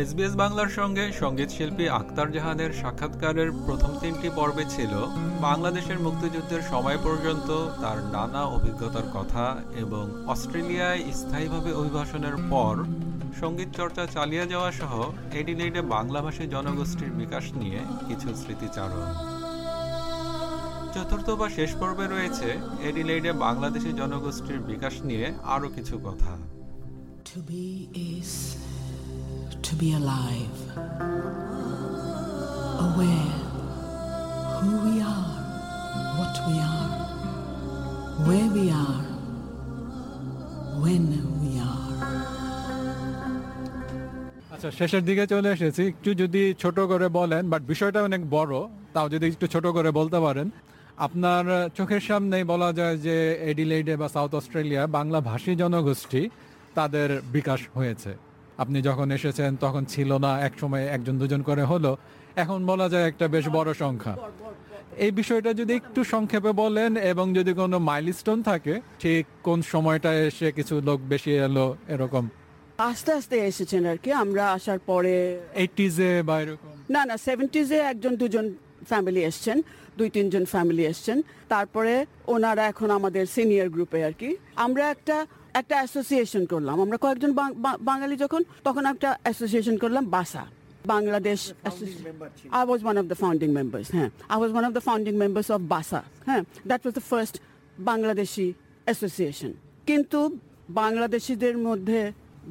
SBS বাংলার সঙ্গে সংগীত শিল্পী আক্তার জাহানের সাক্ষাৎকারের প্রথম তিনটি পর্বে ছিল বাংলাদেশের মুক্তিযুদ্ধের সময় পর্যন্ত তার নানা অভিজ্ঞতার কথা এবং অস্ট্রেলিয়ায় স্থায়ীভাবে অভিবাসনের পর সংগীত চর্চা চালিয়ে যাওয়া সহ এডিলেইডে বাংলাভাষী জনগোষ্ঠীর বিকাশ নিয়ে কিছু স্মৃতিচারণ। চতুর্থ বা শেষ পর্বে রয়েছে এডিলেইডে বাংলাদেশি জনগোষ্ঠীর বিকাশ নিয়ে আরও কিছু কথা। To be alive, aware who we are, what we are, where we are, when we are. আচ্ছা শেষের দিকে চলে এসেছি। একটু যদি ছোট করে বলেন বাট বিষয়টা অনেক বড় তাও যদি একটু ছোট করে বলতে পারেন। আপনার চোখের সামনেই বলা যায় যে এডিলেইডে বা সাউথ অস্ট্রেলিয়া বাংলা ভাষী জনগোষ্ঠী তাদের বিকাশ হয়েছে। আপনি যখন এসেছেন তখন ছিল না এক সময় একজন দুজন করে হলো। এখন বলা যায় একটা বেশ বড় সংখ্যা। এই বিষয়টা যদি একটু সংক্ষেপে বলেন এবং যদি কোনো মাইলস্টোন থাকে ঠিক কোন সময়টা এসে কিছু লোক বেশি এলো এরকম? আস্তে আস্তে এসেছেন আর কি আমরা আসার পরে এইটিজে বা এরকম? না না সেভেন্টিজে একজন দুজন ফ্যামিলি এসছেন দুই তিনজন ফ্যামিলি এসছেন। তারপরে ওনারা এখন আমাদের সিনিয়র গ্রুপে আর কি। আমরা একটা একটা অ্যাসোসিয়েশন করলাম। আমরা কয়েকজন বাঙালি যখন তখন একটা অ্যাসোসিয়েশন করলাম BASA. Bangladesh I was one of the founding members হ্যাঁ। I was one of the founding members of BASA হ্যাঁ। That was the first Bangladeshi association কিন্তু বাংলাদেশিদের মধ্যে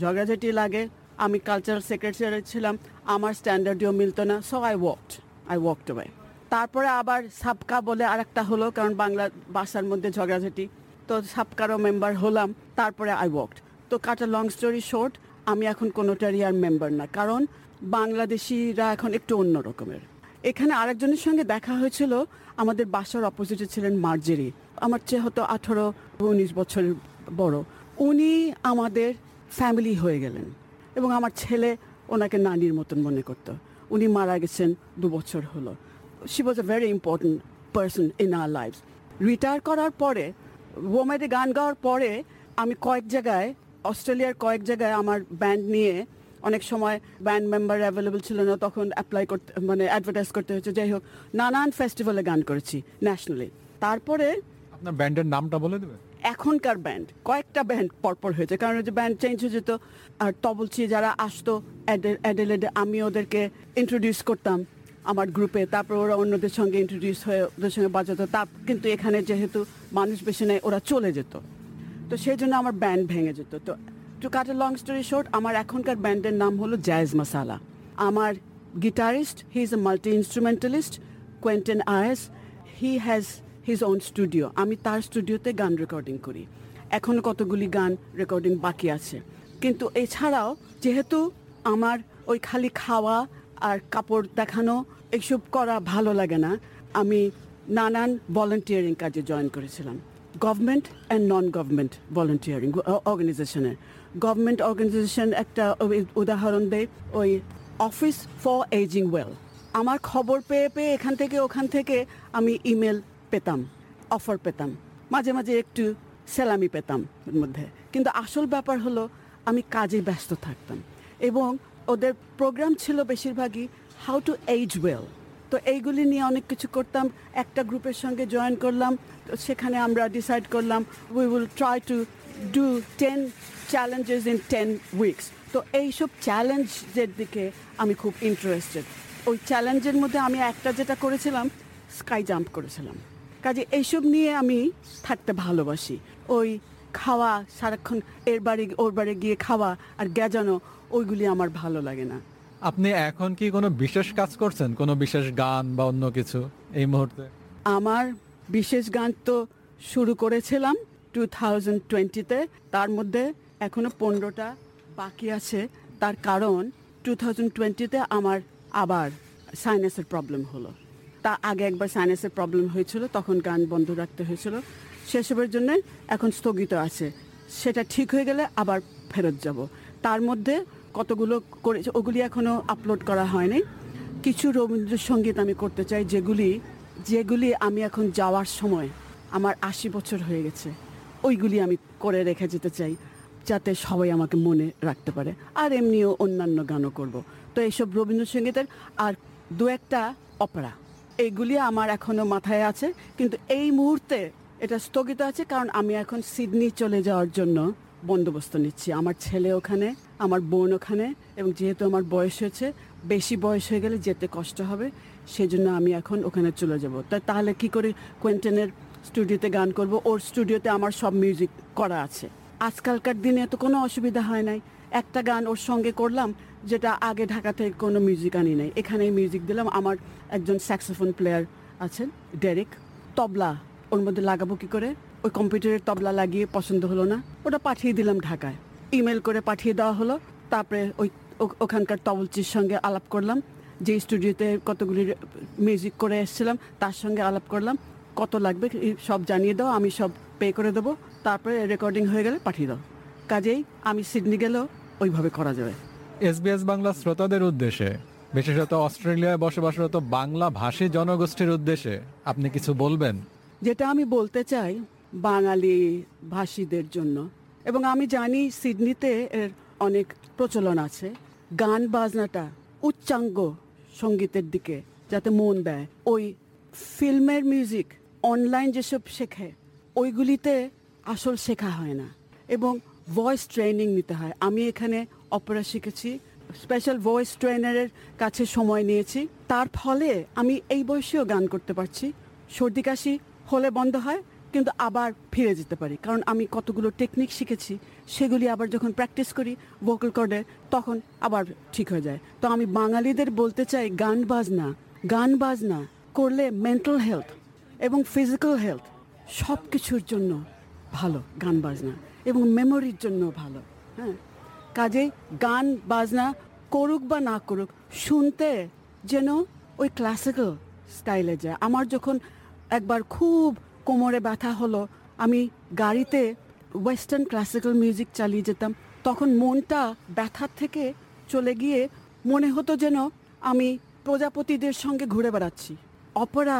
ঝগড়াঝাটি লাগে। আমি কালচারাল সেক্রেটারি ছিলাম আমার স্ট্যান্ডার্ডও মিলতো না so I walked I walked away তারপরে আবার সাবকা বলে আরেকটা হলো কারণ বাংলা বাসার মধ্যে ঝগড়াঝাটি। তো সাবকারও মেম্বার হলাম, তারপরে আই ওয়াকড তো কাটা লং স্টোরি শর্ট আমি এখন কোনোটারই আর মেম্বার না, কারণ বাংলাদেশিরা এখন একটু অন্য রকমের। এখানে আরেকজনের সঙ্গে দেখা হয়েছিল, আমাদের বাসার অপোজিটে ছিলেন মার্জেরি। আমার চেয়ে হয়তো আঠারো, উনিশ বছরের বড়। উনি আমাদের ফ্যামিলি হয়ে গেলেন এবং আমার ছেলে ওনাকে নানির মতন মনে করতো। উনি মারা গেছেন দু বছর হলো। She was a very important person in her life retire করার পরে ওমেডে গান গাওয়ার পরে আমি কয়েক জায়গায় অস্ট্রেলিয়ার কয়েক জায়গায় আমার ব্যান্ড নিয়ে অনেক সময় ব্যান্ড মেম্বার অ্যাভেলেবল ছিল না তখন অ্যাপ্লাই করতে মানে অ্যাডভার্টাইজ করতে হয়েছে। যাই হোক নানান ফেস্টিভ্যালে গান করেছি ন্যাশনালি তারপরে আপনার ব্যান্ডের নামটা বলে দেবেন? এখনকার ব্যান্ড কয়েকটা ব্যান্ড পরপর হয়েছে। কারণ ওই যে ব্যান্ড চেঞ্জ হয়ে যেত আর তবলচি যারা আসতো অ্যাডেলেডে আমি ওদেরকে ইন্ট্রোডিউস করতাম। আমার গ্রুপে, তারপর ওরা অন্যদের সঙ্গে ইন্ট্রোডিউস হয়ে ওদের সঙ্গে বাজাতো। তা কিন্তু এখানে যেহেতু মানুষ বেশি নেই, ওরা চলে যেত। তো সেই জন্য আমার ব্যান্ড ভেঙে যেত। তো to cut a long story short আমার এখনকার ব্যান্ডের নাম হলো জ্যাজ মাসালা আমার guitarist he is a multi instrumentalist Quentin Ayres he has his own studio আমি তার স্টুডিওতে গান রেকর্ডিং করি। এখনও কতগুলি গান রেকর্ডিং বাকি আছে। কিন্তু এছাড়াও, যেহেতু আমার ওই খালি খাওয়া আর কাপড় দেখানো এইসব করা ভালো লাগে না। আমি নানান ভলেন্টিয়ারিং কাজে জয়েন করেছিলাম। Government and non government volunteering অর্গানাইজেশনের গভর্নমেন্ট অর্গানাইজেশন একটা উদাহরণ দেয় ওই অফিস ফর এজিং ওয়েল আমার খবর পেয়ে পেয়ে এখান থেকে, ওখান থেকে আমি ইমেল পেতাম অফার পেতাম। মাঝে মাঝে একটু সেলামি পেতাম মধ্যে। কিন্তু আসল ব্যাপার হলো, আমি কাজে ব্যস্ত থাকতাম। এবং ওদের প্রোগ্রাম ছিল বেশিরভাগই হাউ টু এইজ ওয়েল তো এইগুলি নিয়ে অনেক কিছু করতাম। একটা গ্রুপের সঙ্গে জয়েন করলাম, তো সেখানে আমরা ডিসাইড করলাম we will try to do ten challenges in ten weeks তো এইসব চ্যালেঞ্জের দিকে আমি খুব ইন্টারেস্টেড ওই চ্যালেঞ্জের মধ্যে আমি একটা যেটা করেছিলাম স্কাই জাম্প করেছিলাম। কাজে এইসব নিয়ে আমি থাকতে ভালোবাসি। ওই খাওয়া সারাক্ষণ এর বাড়ি ওর বাড়ি গিয়ে খাওয়া আর গেজানো ওইগুলি আমার ভালো লাগে না। আপনি এখন কি কোনো বিশেষ কাজ করছেন? কোনো বিশেষ গান বা অন্য কিছু এই মুহূর্তে? আমার বিশেষ গান তো শুরু করেছিলাম টু থাউজেন্ড টোয়েন্টিতে। তার মধ্যে এখনও পনেরোটা বাকি আছে। তার কারণ টু থাউজেন্ড টোয়েন্টিতে আমার আবার সাইনাসের প্রবলেম হলো। তা আগে একবার সাইনাসের প্রবলেম হয়েছিল, তখন গান বন্ধ রাখতে হয়েছিল। সেসবের জন্য এখন স্থগিত আছে। সেটা ঠিক হয়ে গেলে আবার ফেরত যাব। তার মধ্যে কতগুলো করেছে, ওগুলি এখনও আপলোড করা হয়নি। কিছু রবীন্দ্রসঙ্গীত আমি করতে চাই, যেগুলি যেগুলি আমি এখন যাওয়ার সময় আমার আশি বছর হয়ে গেছে, ওইগুলি আমি করে রেখে যেতে চাই, যাতে সবাই আমাকে মনে রাখতে পারে। আর এমনিও অন্যান্য গানও করব। তো এইসব রবীন্দ্রসঙ্গীতের আর দু একটা অপেরা এইগুলি আমার এখনও মাথায় আছে, কিন্তু এই মুহূর্তে এটা স্থগিত আছে, কারণ আমি এখন সিডনি চলে যাওয়ার জন্য বন্দোবস্ত নিচ্ছি। আমার ছেলে ওখানে, আমার বোন ওখানে, এবং যেহেতু আমার বয়স হয়েছে, বেশি বয়স হয়ে গেলে যেতে কষ্ট হবে, সেজন্য আমি এখন ওখানে চলে যাব। তা তাহলে কি করে কোয়েন্টেনের স্টুডিওতে গান করব? ওর স্টুডিওতে আমার সব মিউজিক করা আছে। আজকালকার দিনে তো কোনো অসুবিধা হয় নাই। একটা গান ওর সঙ্গে করলাম যেটা আগে ঢাকা থেকে কোনো মিউজিক আনি নাই। এখানে মিউজিক দিলাম। আমার একজন স্যাক্সোফোন প্লেয়ার আছেন ডেরেক তবলা, ওর মধ্যে লাগাবো কি করে? ওই কম্পিউটারের তবলা লাগিয়ে পছন্দ হলো না। ওটা পাঠিয়ে দিলাম ঢাকায়। ইমেল করে পাঠিয়ে দেওয়া হলো। তারপরে ওই ওখানকার তবলচির সঙ্গে আলাপ করলাম। যে স্টুডিওতে কতগুলি মিউজিক করে এসেছিলাম, তার সঙ্গে আলাপ করলাম। কত লাগবে সব জানিয়ে দাও, আমি সব পে করে দেবো। তারপরে রেকর্ডিং হয়ে গেলে পাঠিয়ে দাও। কাজেই আমি সিডনি গেলেও ওইভাবে করা যাবে। এসবিএস বাংলা শ্রোতাদের উদ্দেশ্যে, বিশেষত অস্ট্রেলিয়ায় বসবাসরত বাংলা ভাষী জনগোষ্ঠীর উদ্দেশ্যে, আপনি কিছু বলবেন? যেটা আমি বলতে চাই বাঙালি ভাষীদের জন্য, এবং আমি জানি সিডনিতে এর অনেক প্রচলন আছে। গান বাজনাটা উচ্চাঙ্গ সঙ্গীতের দিকে যাতে মন দেয়। ওই ফিল্মের মিউজিক অনলাইন যেসব শেখে, ওইগুলিতে আসল শেখা হয় না, এবং ভয়েস ট্রেনিং নিতে হয়। আমি এখানে অপেরা শিখেছি। স্পেশাল ভয়েস ট্রেনারের কাছে সময় নিয়েছি। তার ফলে আমি এই বয়সেও গান করতে পারছি। সর্দি কাশি হলে বন্ধ হয়, কিন্তু আবার ফিরে যেতে পারি। কারণ আমি কতগুলো টেকনিক শিখেছি, সেগুলি আবার যখন প্র্যাকটিস করি ভোকাল কর্ডে তখন আবার ঠিক হয়ে যায়। তো আমি বাঙালিদের বলতে চাই, গান বাজনা গান বাজনা করলে মেন্টাল হেলথ এবং ফিজিক্যাল হেলথ সব কিছুর জন্য ভালো গান বাজনা এবং মেমোরির জন্য ভালো। হ্যাঁ? কাজেই গান, বাজনা করুক বা না করুক, শুনতে যেন ওই ক্লাসিক্যাল স্টাইলে যায়। আমার যখন একবার খুব কোমরে ব্যথা হলো, আমি গাড়িতে ওয়েস্টার্ন ক্লাসিক্যাল মিউজিক চালিয়ে যেতাম, তখন মনটা ব্যথার থেকে চলে গিয়ে মনে হতো যেন আমি প্রজাপতিদের সঙ্গে ঘুরে বেড়াচ্ছি। অপেরা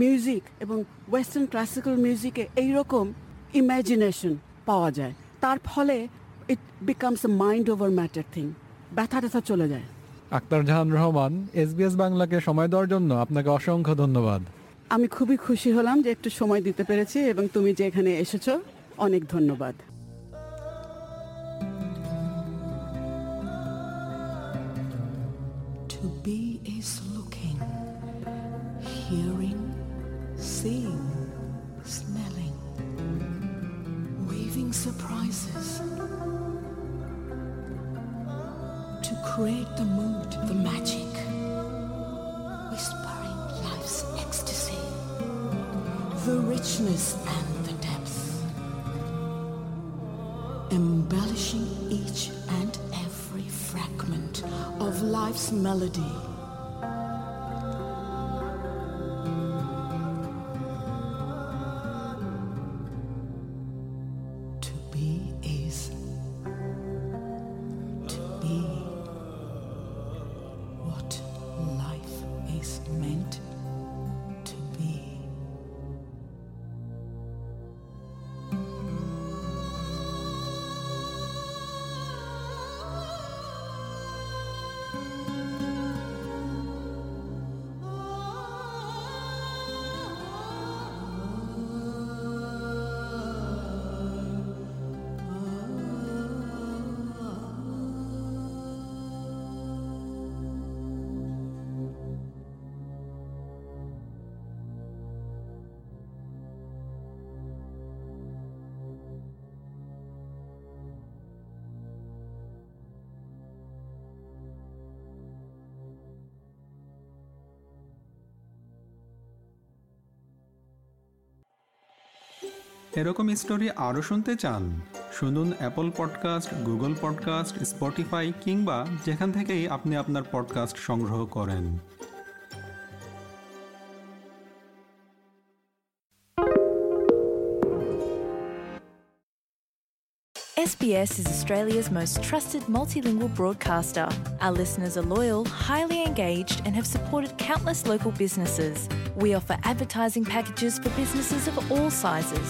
মিউজিক এবং ওয়েস্টার্ন ক্লাসিক্যাল মিউজিকে এইরকম ইম্যাজিনেশন পাওয়া যায়। তার ফলে it becomes a mind over matter thing ব্যথা ট্যাথা চলে যায়। আক্তার জাহান রহমান এসবিএস বাংলাকে সময় দেওয়ার জন্য আপনাকে অসংখ্য ধন্যবাদ। আমি খুবই খুশি হলাম যে একটু সময় দিতে পেরেছি এবং তুমি যে এখানে এসেছ অনেক ধন্যবাদ। To be is looking, hearing, create the mood, the magic, whispering life's ecstasy, the richness and the depth, embellishing each and every fragment of life's melody. এরকম স্টোরি আরও শুনতে চান শুনুন Apple podcast Google podcast Spotify কিংবা যেখান থেকেই আপনি আপনার পডকাস্ট সংগ্রহ করেন SBS is Australia's most trusted multilingual broadcaster. Our listeners are loyal, highly engaged, and have supported countless local businesses. We offer advertising packages for businesses of all sizes.